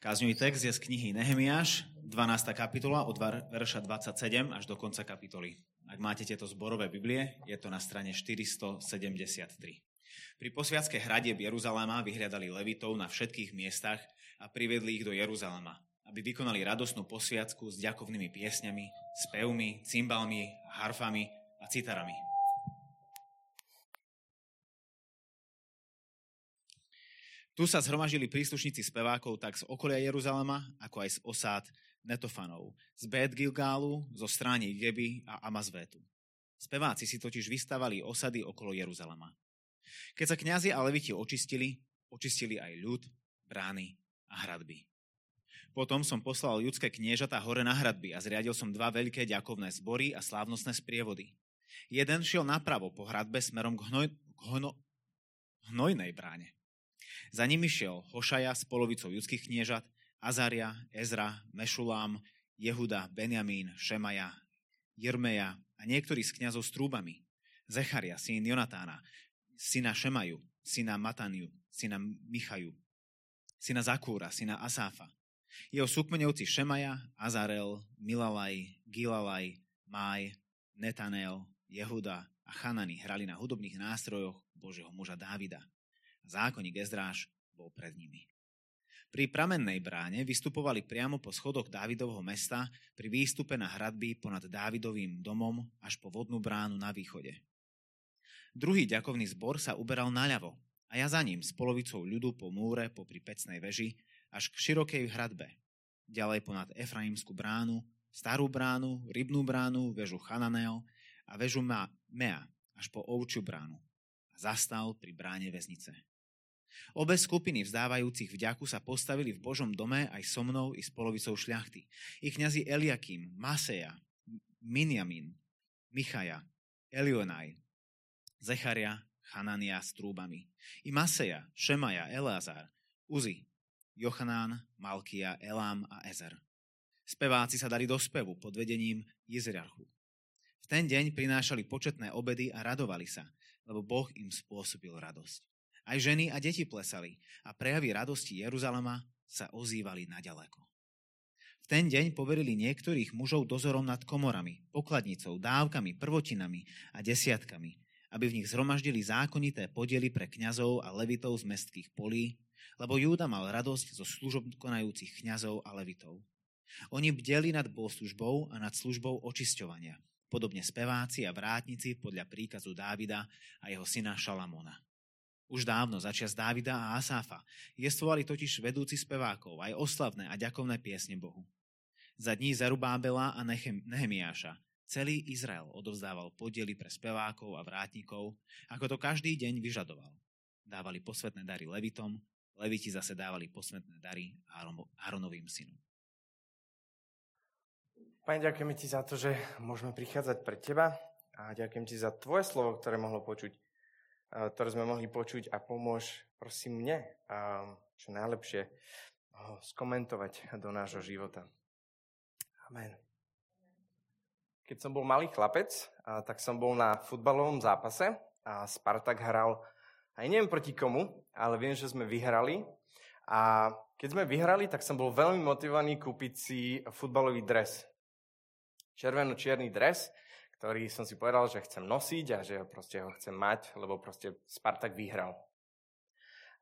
Kázňový text je z knihy Nehemiáš, 12. kapitola od verša 27 až do konca kapitoly. Ak máte tieto zborové Biblie, je to na strane 473. Pri posviacke hrade Jeruzalema vyhľadali levitov na všetkých miestach a privedli ich do Jeruzalema, aby vykonali radosnú posviacku s ďakovnými piesňami, spevmi, cymbalmi, harfami a citarami. Tu sa zhromažili príslušníci spevákov tak z okolia Jeruzalema, ako aj z osád Netofanov, z Bet Gilgálu, zo stráni Geby a Amazvétu. Speváci si totiž vystávali osady okolo Jeruzalema. Keď sa kňazi a leviti očistili, očistili aj ľud, brány a hradby. Potom som poslal ľudské kniežatá hore na hradby a zriadil som dva veľké ďakovné zbory a slávnostné sprievody. Jeden šiel napravo po hradbe smerom k, hnoj, k hno, hnojnej bráne. Za nimi šiel Hošaja s polovicou judských kniežat, Azaria, Ezra, Mešulám, Jehuda, Benjamín, Šemaja, Jermeja a niektorí z kniazov s trúbami. Zecharia, syn Jonatána, syna Šemaju, syna Mataniu, syna Michaju, syna Zakúra, syna Asáfa. Jeho súkmeňovci Šemaja, Azarel, Milalaj, Gilalaj, Maj, Netanel, Jehuda a Chanani hrali na hudobných nástrojoch Božieho muža Dávida. Zákonník Ezdráž bol pred nimi. Pri pramennej bráne vystupovali priamo po schodoch Dávidovho mesta pri výstupe na hradby ponad Dávidovým domom až po vodnú bránu na východe. Druhý ďakovný zbor sa uberal naľavo a ja za ním s polovicou ľudu po múre popri pecnej veži až k širokej hradbe. Ďalej ponad Efraimskú bránu, starú bránu, rybnú bránu, väžu Chananeo a väžu Mea až po ovčiu bránu. A zastal pri bráne väznice. Obe skupiny vzdávajúcich vďaku sa postavili v Božom dome aj so mnou i s polovicou šľachty. Ich kniazy Eliakim, Maseja, Minjamin, Michaja, Elionaj, Zecharia, Hanania s trúbami. I Maseja, Šemaja, Eleazar, Uzi, Jochanán, Malkia, Elám a Ezer. Speváci sa dali do spevu pod vedením Jezriarchu. V ten deň prinášali početné obedy a radovali sa, lebo Boh im spôsobil radosť. Aj ženy a deti plesali a prejavy radosti Jeruzalema sa ozývali naďaleko. V ten deň poverili niektorých mužov dozorom nad komorami, pokladnicou, dávkami, prvotinami a desiatkami, aby v nich zhromaždili zákonité podiely pre kňazov a levitov z mestských polí, lebo Júda mal radosť zo služob konajúcich kňazov a levitov. Oni bdeli nad bohoslužbou a nad službou očisťovania, podobne speváci a vrátnici podľa príkazu Dávida a jeho syna Šalamona. Už dávno, začias Dávida a Asáfa, jestvovali totiž vedúci spevákov, aj oslavné a ďakovné piesne Bohu. Za dní Zerubábela a Nehemiáša celý Izrael odovzdával podiely pre spevákov a vrátnikov, ako to každý deň vyžadoval. Dávali posvetné dary levitom, leviti zase dávali posvetné dary Áronovým synom. Pane, ďakujeme ti za to, že môžeme prichádzať pred teba a ďakujem ti za tvoje slovo, ktoré mohlo počuť ktoré sme mohli počuť a pomôž, prosím, mne čo najlepšie skomentovať do nášho života. Amen. Keď som bol malý chlapec, tak som bol na futbalovom zápase a Spartak hral aj neviem proti komu, ale viem, že sme vyhrali. A keď sme vyhrali, tak som bol veľmi motivovaný kúpiť si futbalový dres. Červeno-čierny dres ktorý som si povedal, že chcem nosiť a že proste ho chcem mať, lebo proste Spartak vyhral.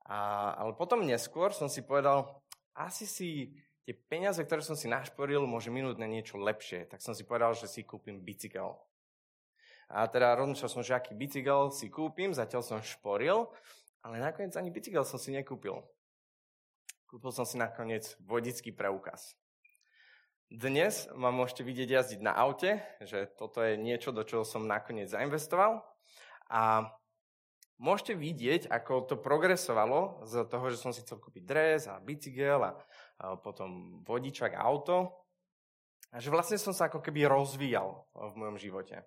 A, ale potom neskôr som si povedal, asi si tie peniaze, ktoré som si našporil, môže minúť na niečo lepšie. Tak som si povedal, že si kúpim bicykel. A teda rozmýšľal som, že aký bicykel si kúpim, zatiaľ som šporil, ale nakoniec ani bicykel som si nekúpil. Kúpil som si nakoniec vodický preukaz. Dnes ma môžete vidieť jazdiť na aute, že toto je niečo, do čoho som nakoniec zainvestoval. A môžete vidieť, ako to progresovalo z toho, že som si chcel kúpiť dres a bicykel a, potom vodičak a auto. A že vlastne som sa ako keby rozvíjal v mojom živote.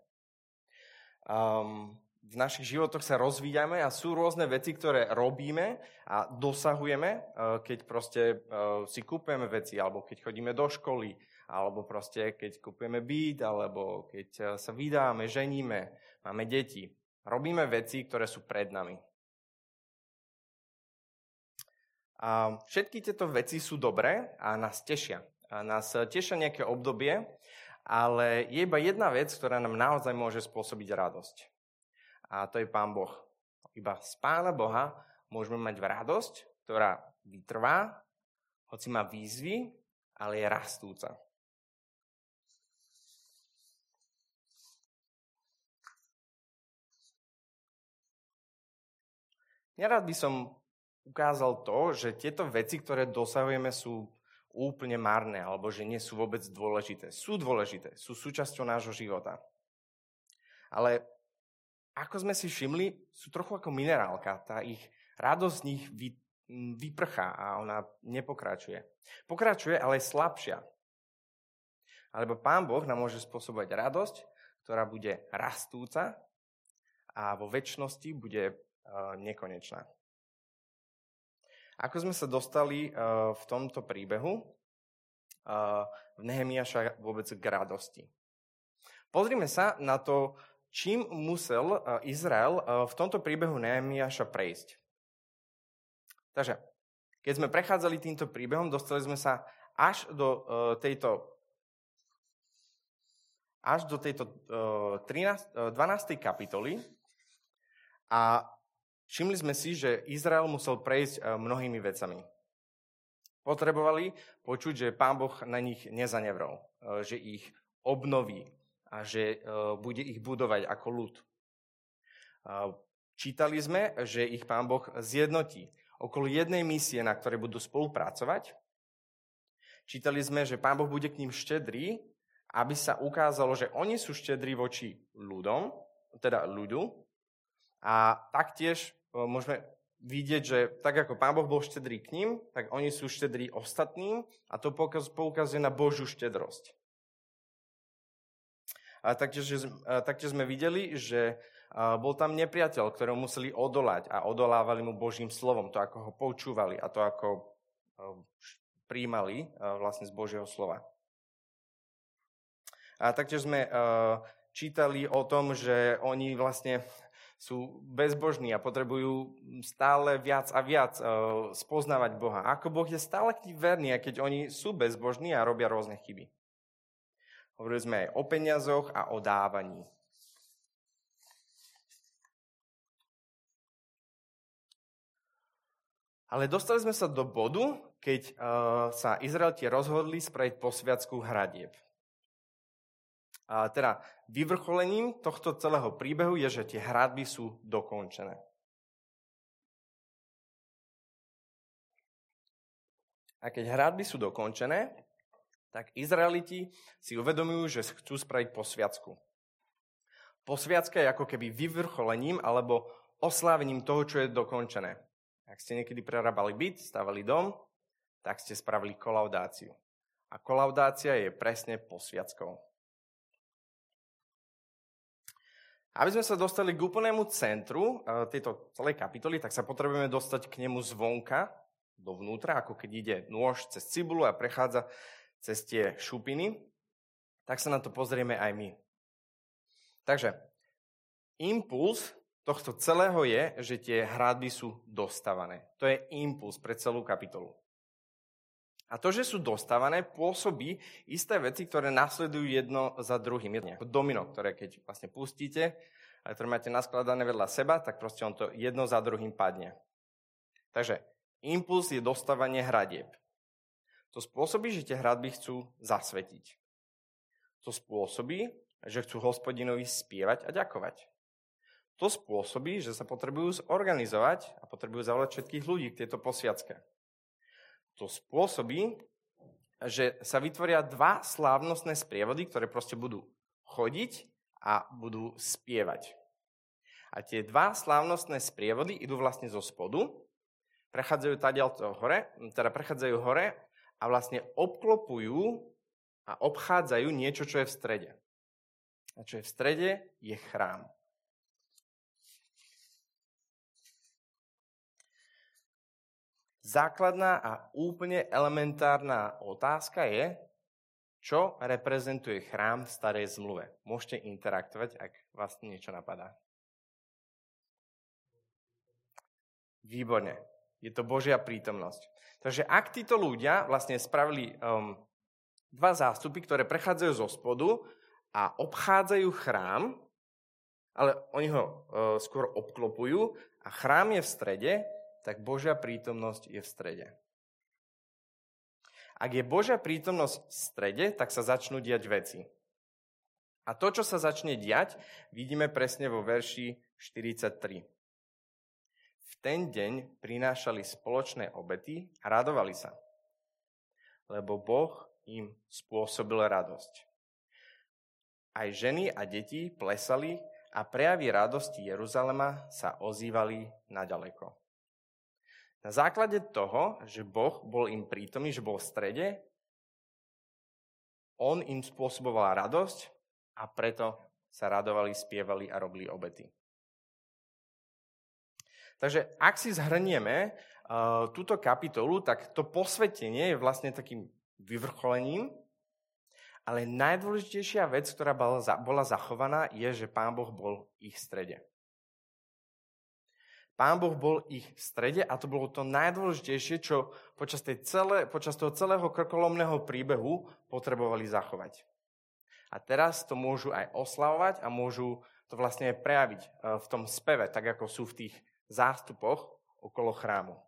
Um, v našich životoch sa rozvíjame a sú rôzne veci, ktoré robíme a dosahujeme, keď proste si kúpeme veci, alebo keď chodíme do školy, alebo proste keď kupujeme byt, alebo keď eh, sa vydáme, ženíme, máme deti. Robíme veci, ktoré sú pred nami. A všetky tieto veci sú dobré a nás tešia. A nás tešia nejaké obdobie, ale je iba jedna vec, ktorá nám naozaj môže spôsobiť radosť. A to je Pán Boh. Iba z Pána Boha môžeme mať radosť, ktorá vytrvá, hoci má výzvy, ale je rastúca. Nerad by som ukázal to, že tieto veci, ktoré dosahujeme, sú úplne marné, alebo že nie sú vôbec dôležité. Sú dôležité, sú súčasťou nášho života. Ale ako sme si všimli, sú trochu ako minerálka. Tá ich radosť z nich vy, vyprchá a ona nepokračuje. Pokračuje, ale je slabšia. Alebo Pán Boh nám môže spôsobovať radosť, ktorá bude rastúca a vo väčšnosti bude nekonečná. Ako sme sa dostali v tomto príbehu v Nehemiaša vôbec k radosti? Pozrime sa na to, čím musel Izrael v tomto príbehu Nehemiaša prejsť. Takže, keď sme prechádzali týmto príbehom, dostali sme sa až do uh, tejto až do tejto uh, 13, uh, 12. kapitoly a Všimli sme si, že Izrael musel prejsť eh, mnohými vecami. Potrebovali počuť, že pán Boh na nich nezanevrol, eh, že ich obnoví a že eh, bude ich budovať ako ľud. Čítali sme, že ich pán Boh zjednotí okolo jednej misie, na ktorej budú spolupracovať. Čítali sme, že pán Boh bude k ním štedrý, aby sa ukázalo, že oni sú štedrí voči ľudom, teda ľudu, a taktiež môžeme vidieť, že tak ako Pán Boh bol štedrý k ním, tak oni sú štedrí ostatným a to poukazuje na Božiu štedrosť. A taktiež, taktiež sme videli, že bol tam nepriateľ, ktorého museli odolať a odolávali mu Božím slovom, to ako ho počúvali a to ako príjmali vlastne z Božieho slova. A taktiež sme čítali o tom, že oni vlastne sú bezbožní a potrebujú stále viac a viac uh, spoznávať Boha. Ako Boh je stále k verný, aj keď oni sú bezbožní a robia rôzne chyby. Hovorili sme aj o peniazoch a o dávaní. Ale dostali sme sa do bodu, keď uh, sa Izraelti rozhodli spraviť posviacku hradieb. A teda vyvrcholením tohto celého príbehu je, že tie hradby sú dokončené. A keď hradby sú dokončené, tak Izraeliti si uvedomujú, že chcú spraviť posviacku. Posviacka je ako keby vyvrcholením alebo oslávením toho, čo je dokončené. Ak ste niekedy prerábali byt, stavali dom, tak ste spravili kolaudáciu. A kolaudácia je presne posviackou. Aby sme sa dostali k úplnému centru eh, tejto celej kapitoly, tak sa potrebujeme dostať k nemu zvonka, dovnútra, ako keď ide nôž cez cibulu a prechádza cez tie šupiny, tak sa na to pozrieme aj my. Takže impuls tohto celého je, že tie hradby sú dostávané. To je impuls pre celú kapitolu. A to, že sú dostávané, pôsobí isté veci, ktoré nasledujú jedno za druhým. Jedno ako domino, ktoré keď vlastne pustíte, ktoré máte naskladané vedľa seba, tak proste on to jedno za druhým padne. Takže impuls je dostávanie hradieb. To spôsobí, že tie hradby chcú zasvetiť. To spôsobí, že chcú hospodinovi spievať a ďakovať. To spôsobí, že sa potrebujú zorganizovať a potrebujú zavolať všetkých ľudí k tejto posviacke to spôsobí, že sa vytvoria dva slávnostné sprievody, ktoré proste budú chodiť a budú spievať. A tie dva slávnostné sprievody idú vlastne zo spodu, prechádzajú tadiaľto hore, teda prechádzajú hore a vlastne obklopujú a obchádzajú niečo, čo je v strede. A čo je v strede, je chrám. Základná a úplne elementárna otázka je, čo reprezentuje chrám v starej zmluve. Môžete interaktovať, ak vás niečo napadá. Výborne. Je to Božia prítomnosť. Takže ak títo ľudia vlastne spravili um, dva zástupy, ktoré prechádzajú zo spodu a obchádzajú chrám, ale oni ho uh, skôr obklopujú a chrám je v strede, tak Božia prítomnosť je v strede. Ak je Božia prítomnosť v strede, tak sa začnú diať veci. A to, čo sa začne diať, vidíme presne vo verši 43. V ten deň prinášali spoločné obety a radovali sa, lebo Boh im spôsobil radosť. Aj ženy a deti plesali a prejavy radosti Jeruzalema sa ozývali naďaleko. Na základe toho, že Boh bol im prítomný, že bol v strede, on im spôsoboval radosť a preto sa radovali, spievali a robili obety. Takže ak si zhrnieme uh, túto kapitolu, tak to posvetenie je vlastne takým vyvrcholením, ale najdôležitejšia vec, ktorá bola zachovaná, je, že Pán Boh bol ich strede. Pán Boh bol ich v strede a to bolo to najdôležitejšie, čo počas, tej celé, počas toho celého krkolomného príbehu potrebovali zachovať. A teraz to môžu aj oslavovať a môžu to vlastne prejaviť e, v tom speve, tak ako sú v tých zástupoch okolo chrámu.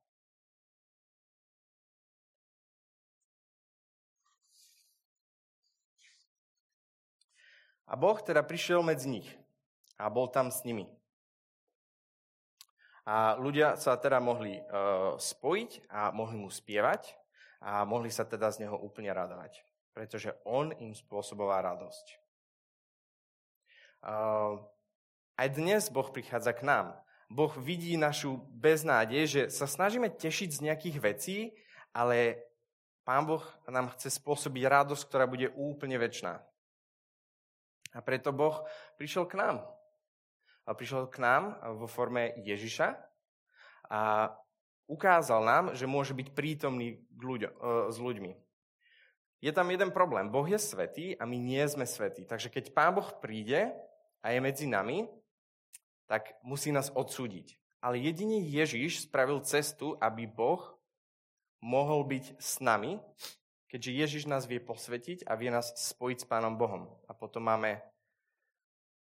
A Boh teda prišiel medzi nich a bol tam s nimi. A ľudia sa teda mohli uh, spojiť a mohli mu spievať a mohli sa teda z neho úplne radovať, pretože on im spôsoboval radosť. Uh, aj dnes Boh prichádza k nám. Boh vidí našu beznádej, že sa snažíme tešiť z nejakých vecí, ale Pán Boh nám chce spôsobiť radosť, ktorá bude úplne väčšiná. A preto Boh prišiel k nám prišiel k nám vo forme Ježiša a ukázal nám, že môže byť prítomný ľuďo, e, s ľuďmi. Je tam jeden problém. Boh je svetý a my nie sme svetí. Takže keď Pán Boh príde a je medzi nami, tak musí nás odsúdiť. Ale jedine Ježiš spravil cestu, aby Boh mohol byť s nami, keďže Ježiš nás vie posvetiť a vie nás spojiť s Pánom Bohom. A potom máme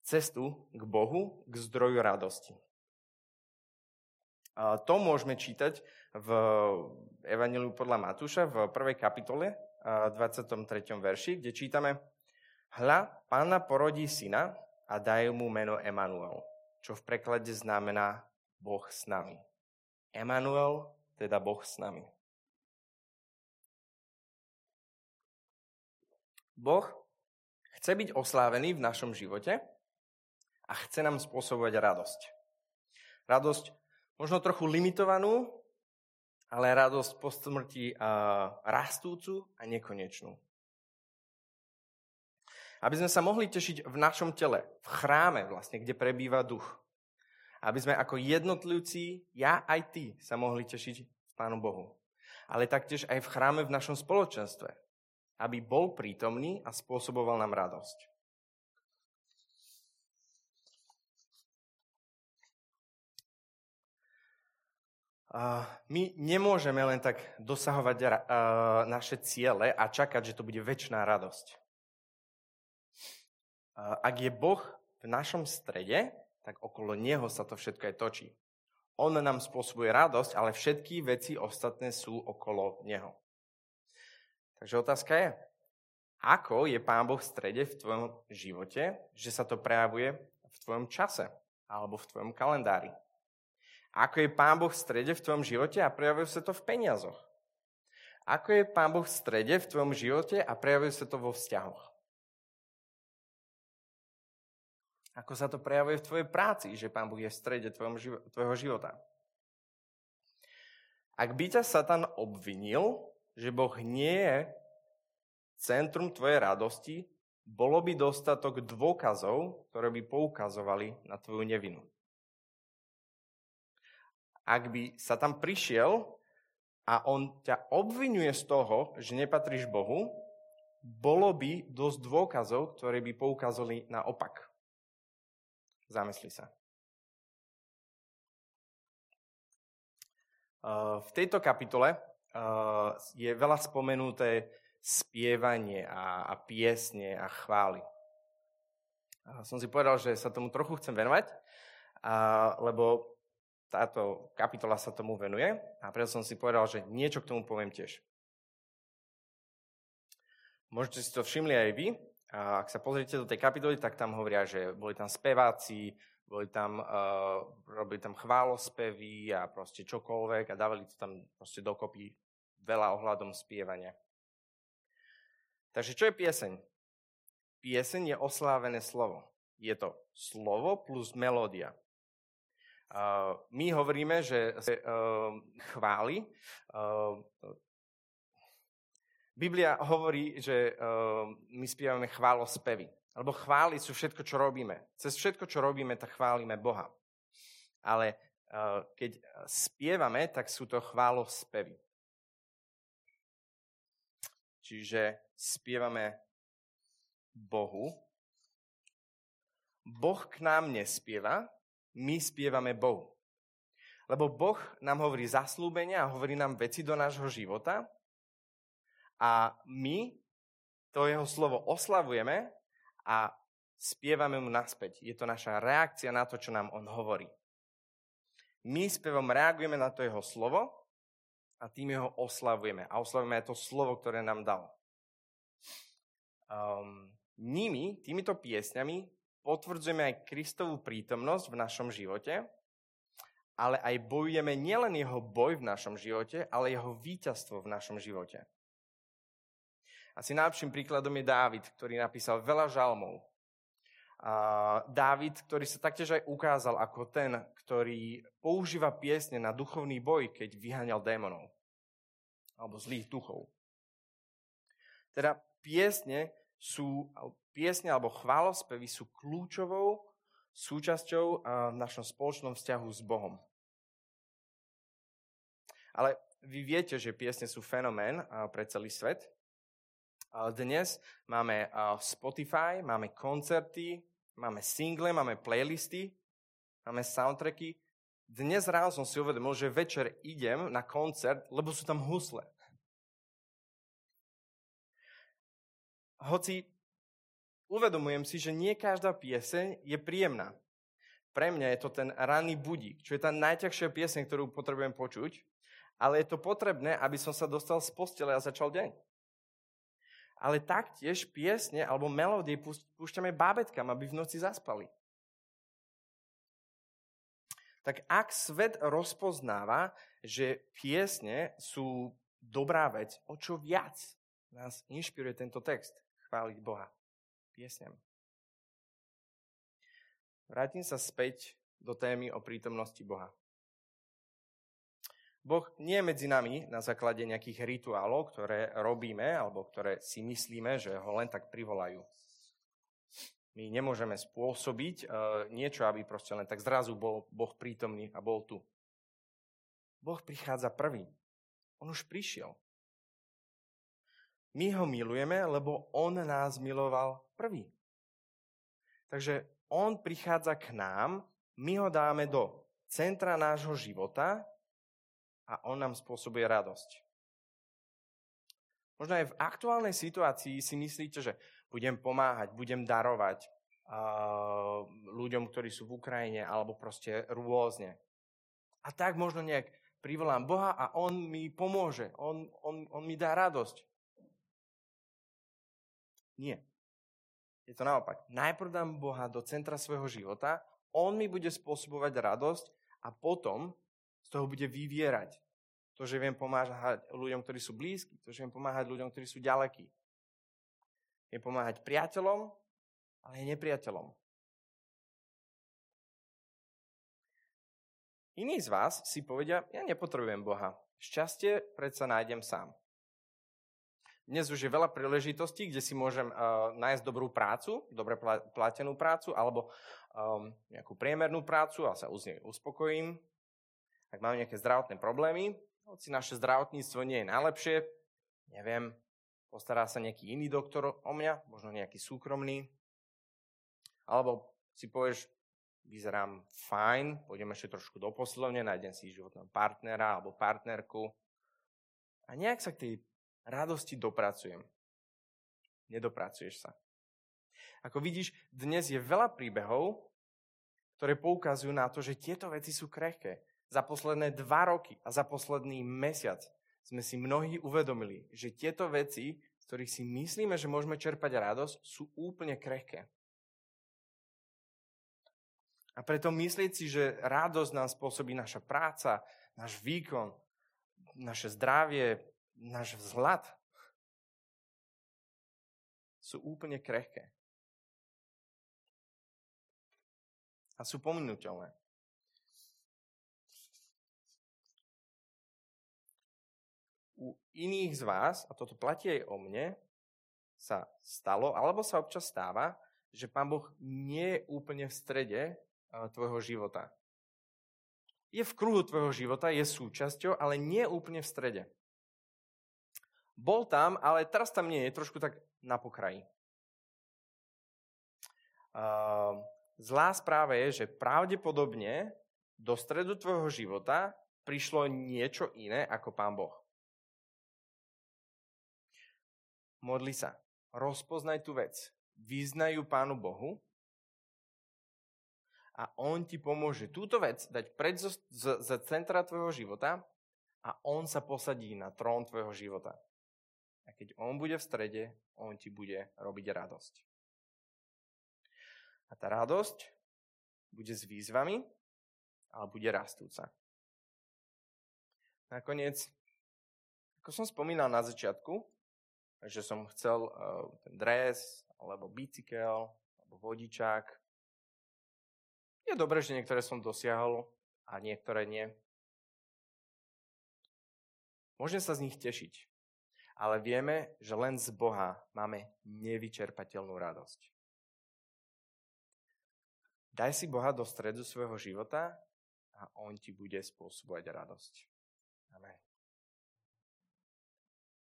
cestu k Bohu, k zdroju radosti. A to môžeme čítať v Evangeliu podľa Matúša v 1. kapitole 23. verši, kde čítame Hľa, pána porodí syna a dajú mu meno Emanuel, čo v preklade znamená Boh s nami. Emanuel, teda Boh s nami. Boh chce byť oslávený v našom živote a chce nám spôsobovať radosť. Radosť možno trochu limitovanú, ale radosť po smrti rastúcu a nekonečnú. Aby sme sa mohli tešiť v našom tele, v chráme vlastne, kde prebýva duch. Aby sme ako jednotlivci, ja aj ty, sa mohli tešiť v Pánu Bohu. Ale taktiež aj v chráme v našom spoločenstve. Aby bol prítomný a spôsoboval nám radosť. My nemôžeme len tak dosahovať naše ciele a čakať, že to bude väčšiná radosť. Ak je Boh v našom strede, tak okolo Neho sa to všetko aj točí. On nám spôsobuje radosť, ale všetky veci ostatné sú okolo Neho. Takže otázka je, ako je Pán Boh v strede v tvojom živote, že sa to prejavuje v tvojom čase alebo v tvojom kalendári. Ako je Pán Boh v strede v tvojom živote a prejavuje sa to v peniazoch. Ako je Pán Boh v strede v tvojom živote a prejavuje sa to vo vzťahoch. Ako sa to prejavuje v tvojej práci, že Pán Boh je v strede tvojho života. Ak by ťa Satan obvinil, že Boh nie je centrum tvojej radosti, bolo by dostatok dôkazov, ktoré by poukazovali na tvoju nevinu ak by sa tam prišiel a on ťa obvinuje z toho, že nepatríš Bohu, bolo by dosť dôkazov, ktoré by poukázali na opak. Zamysli sa. v tejto kapitole je veľa spomenuté spievanie a, a piesne a chvály. Som si povedal, že sa tomu trochu chcem venovať, lebo táto kapitola sa tomu venuje a preto som si povedal, že niečo k tomu poviem tiež. Môžete si to všimli aj vy. A ak sa pozriete do tej kapitoly, tak tam hovoria, že boli tam speváci, boli tam, uh, robili tam chválospevy a proste čokoľvek a dávali to tam proste dokopy veľa ohľadom spievania. Takže čo je pieseň? Pieseň je oslávené slovo. Je to slovo plus melódia. Uh, my hovoríme, že uh, chváli. Uh, Biblia hovorí, že my spievame chválospevy. Lebo chváli sú všetko, čo robíme. Cez všetko, čo robíme, tak chválime Boha. Ale keď spievame, tak sú to chválospevy. Čiže spievame Bohu. Boh k nám nespieva, my spievame Bohu. Lebo Boh nám hovorí zaslúbenia a hovorí nám veci do nášho života a my to jeho slovo oslavujeme a spievame mu naspäť. Je to naša reakcia na to, čo nám on hovorí. My spevom reagujeme na to jeho slovo a tým ho oslavujeme. A oslavujeme aj to slovo, ktoré nám dal. Um, nimi, týmito piesňami, potvrdzujeme aj Kristovú prítomnosť v našom živote, ale aj bojujeme nielen jeho boj v našom živote, ale jeho víťazstvo v našom živote. Asi najlepším príkladom je Dávid, ktorý napísal veľa žalmov. Dávid, ktorý sa taktiež aj ukázal ako ten, ktorý používa piesne na duchovný boj, keď vyháňal démonov alebo zlých duchov. Teda piesne sú, piesne alebo chválospevy sú kľúčovou súčasťou v našom spoločnom vzťahu s Bohom. Ale vy viete, že piesne sú fenomén pre celý svet. Dnes máme Spotify, máme koncerty, máme single, máme playlisty, máme soundtracky. Dnes ráno som si uvedomil, že večer idem na koncert, lebo sú tam husle. hoci uvedomujem si, že nie každá pieseň je príjemná. Pre mňa je to ten ranný budík, čo je tá najťažšia pieseň, ktorú potrebujem počuť, ale je to potrebné, aby som sa dostal z postele a začal deň. Ale taktiež piesne alebo melódie púšťame bábetkám, aby v noci zaspali. Tak ak svet rozpoznáva, že piesne sú dobrá vec, o čo viac nás inšpiruje tento text chváliť Boha piesňami. Vrátim sa späť do témy o prítomnosti Boha. Boh nie je medzi nami na základe nejakých rituálov, ktoré robíme alebo ktoré si myslíme, že ho len tak privolajú. My nemôžeme spôsobiť uh, niečo, aby proste len tak zrazu bol Boh prítomný a bol tu. Boh prichádza prvý. On už prišiel. My ho milujeme, lebo on nás miloval prvý. Takže on prichádza k nám, my ho dáme do centra nášho života a on nám spôsobuje radosť. Možno aj v aktuálnej situácii si myslíte, že budem pomáhať, budem darovať uh, ľuďom, ktorí sú v Ukrajine, alebo proste rôzne. A tak možno nejak privolám Boha a On mi pomôže, On, on, on mi dá radosť. Nie. Je to naopak. Najprv dám Boha do centra svojho života, On mi bude spôsobovať radosť a potom z toho bude vyvierať. To, že viem pomáhať ľuďom, ktorí sú blízki, to, že viem pomáhať ľuďom, ktorí sú ďalekí. Viem pomáhať priateľom, ale aj nepriateľom. Iní z vás si povedia, ja nepotrebujem Boha. Šťastie predsa nájdem sám. Dnes už je veľa príležitostí, kde si môžem uh, nájsť dobrú prácu, dobre platenú prácu, alebo um, nejakú priemernú prácu a sa uz nej uspokojím. Ak mám nejaké zdravotné problémy, hoci naše zdravotníctvo nie je najlepšie, neviem, postará sa nejaký iný doktor o mňa, možno nejaký súkromný. Alebo si povieš, vyzerám fajn, pôjdem ešte trošku do posilovne, nájdem si životného partnera alebo partnerku a nejak sa k tej radosti dopracujem. Nedopracuješ sa. Ako vidíš, dnes je veľa príbehov, ktoré poukazujú na to, že tieto veci sú krehké. Za posledné dva roky a za posledný mesiac sme si mnohí uvedomili, že tieto veci, z ktorých si myslíme, že môžeme čerpať radosť, sú úplne krehké. A preto myslieť si, že radosť nám spôsobí naša práca, náš výkon, naše zdravie, náš vzhľad, sú úplne krehké. A sú pominuteľné. U iných z vás, a toto platí aj o mne, sa stalo, alebo sa občas stáva, že Pán Boh nie je úplne v strede tvojho života. Je v kruhu tvojho života, je súčasťou, ale nie úplne v strede. Bol tam, ale teraz tam nie je, trošku tak na pokraji. Zlá správa je, že pravdepodobne do stredu tvojho života prišlo niečo iné ako Pán Boh. Modli sa. Rozpoznaj tú vec. Vyznaj ju Pánu Bohu a on ti pomôže túto vec dať pred z centra tvojho života a on sa posadí na trón tvojho života. A keď on bude v strede, on ti bude robiť radosť. A tá radosť bude s výzvami, ale bude rastúca. Nakoniec, ako som spomínal na začiatku, že som chcel uh, ten dres, alebo bicykel, alebo vodičák, je dobré, že niektoré som dosiahol a niektoré nie. Môžem sa z nich tešiť, ale vieme, že len z Boha máme nevyčerpateľnú radosť. Daj si Boha do stredu svojho života a On ti bude spôsobovať radosť. Amen.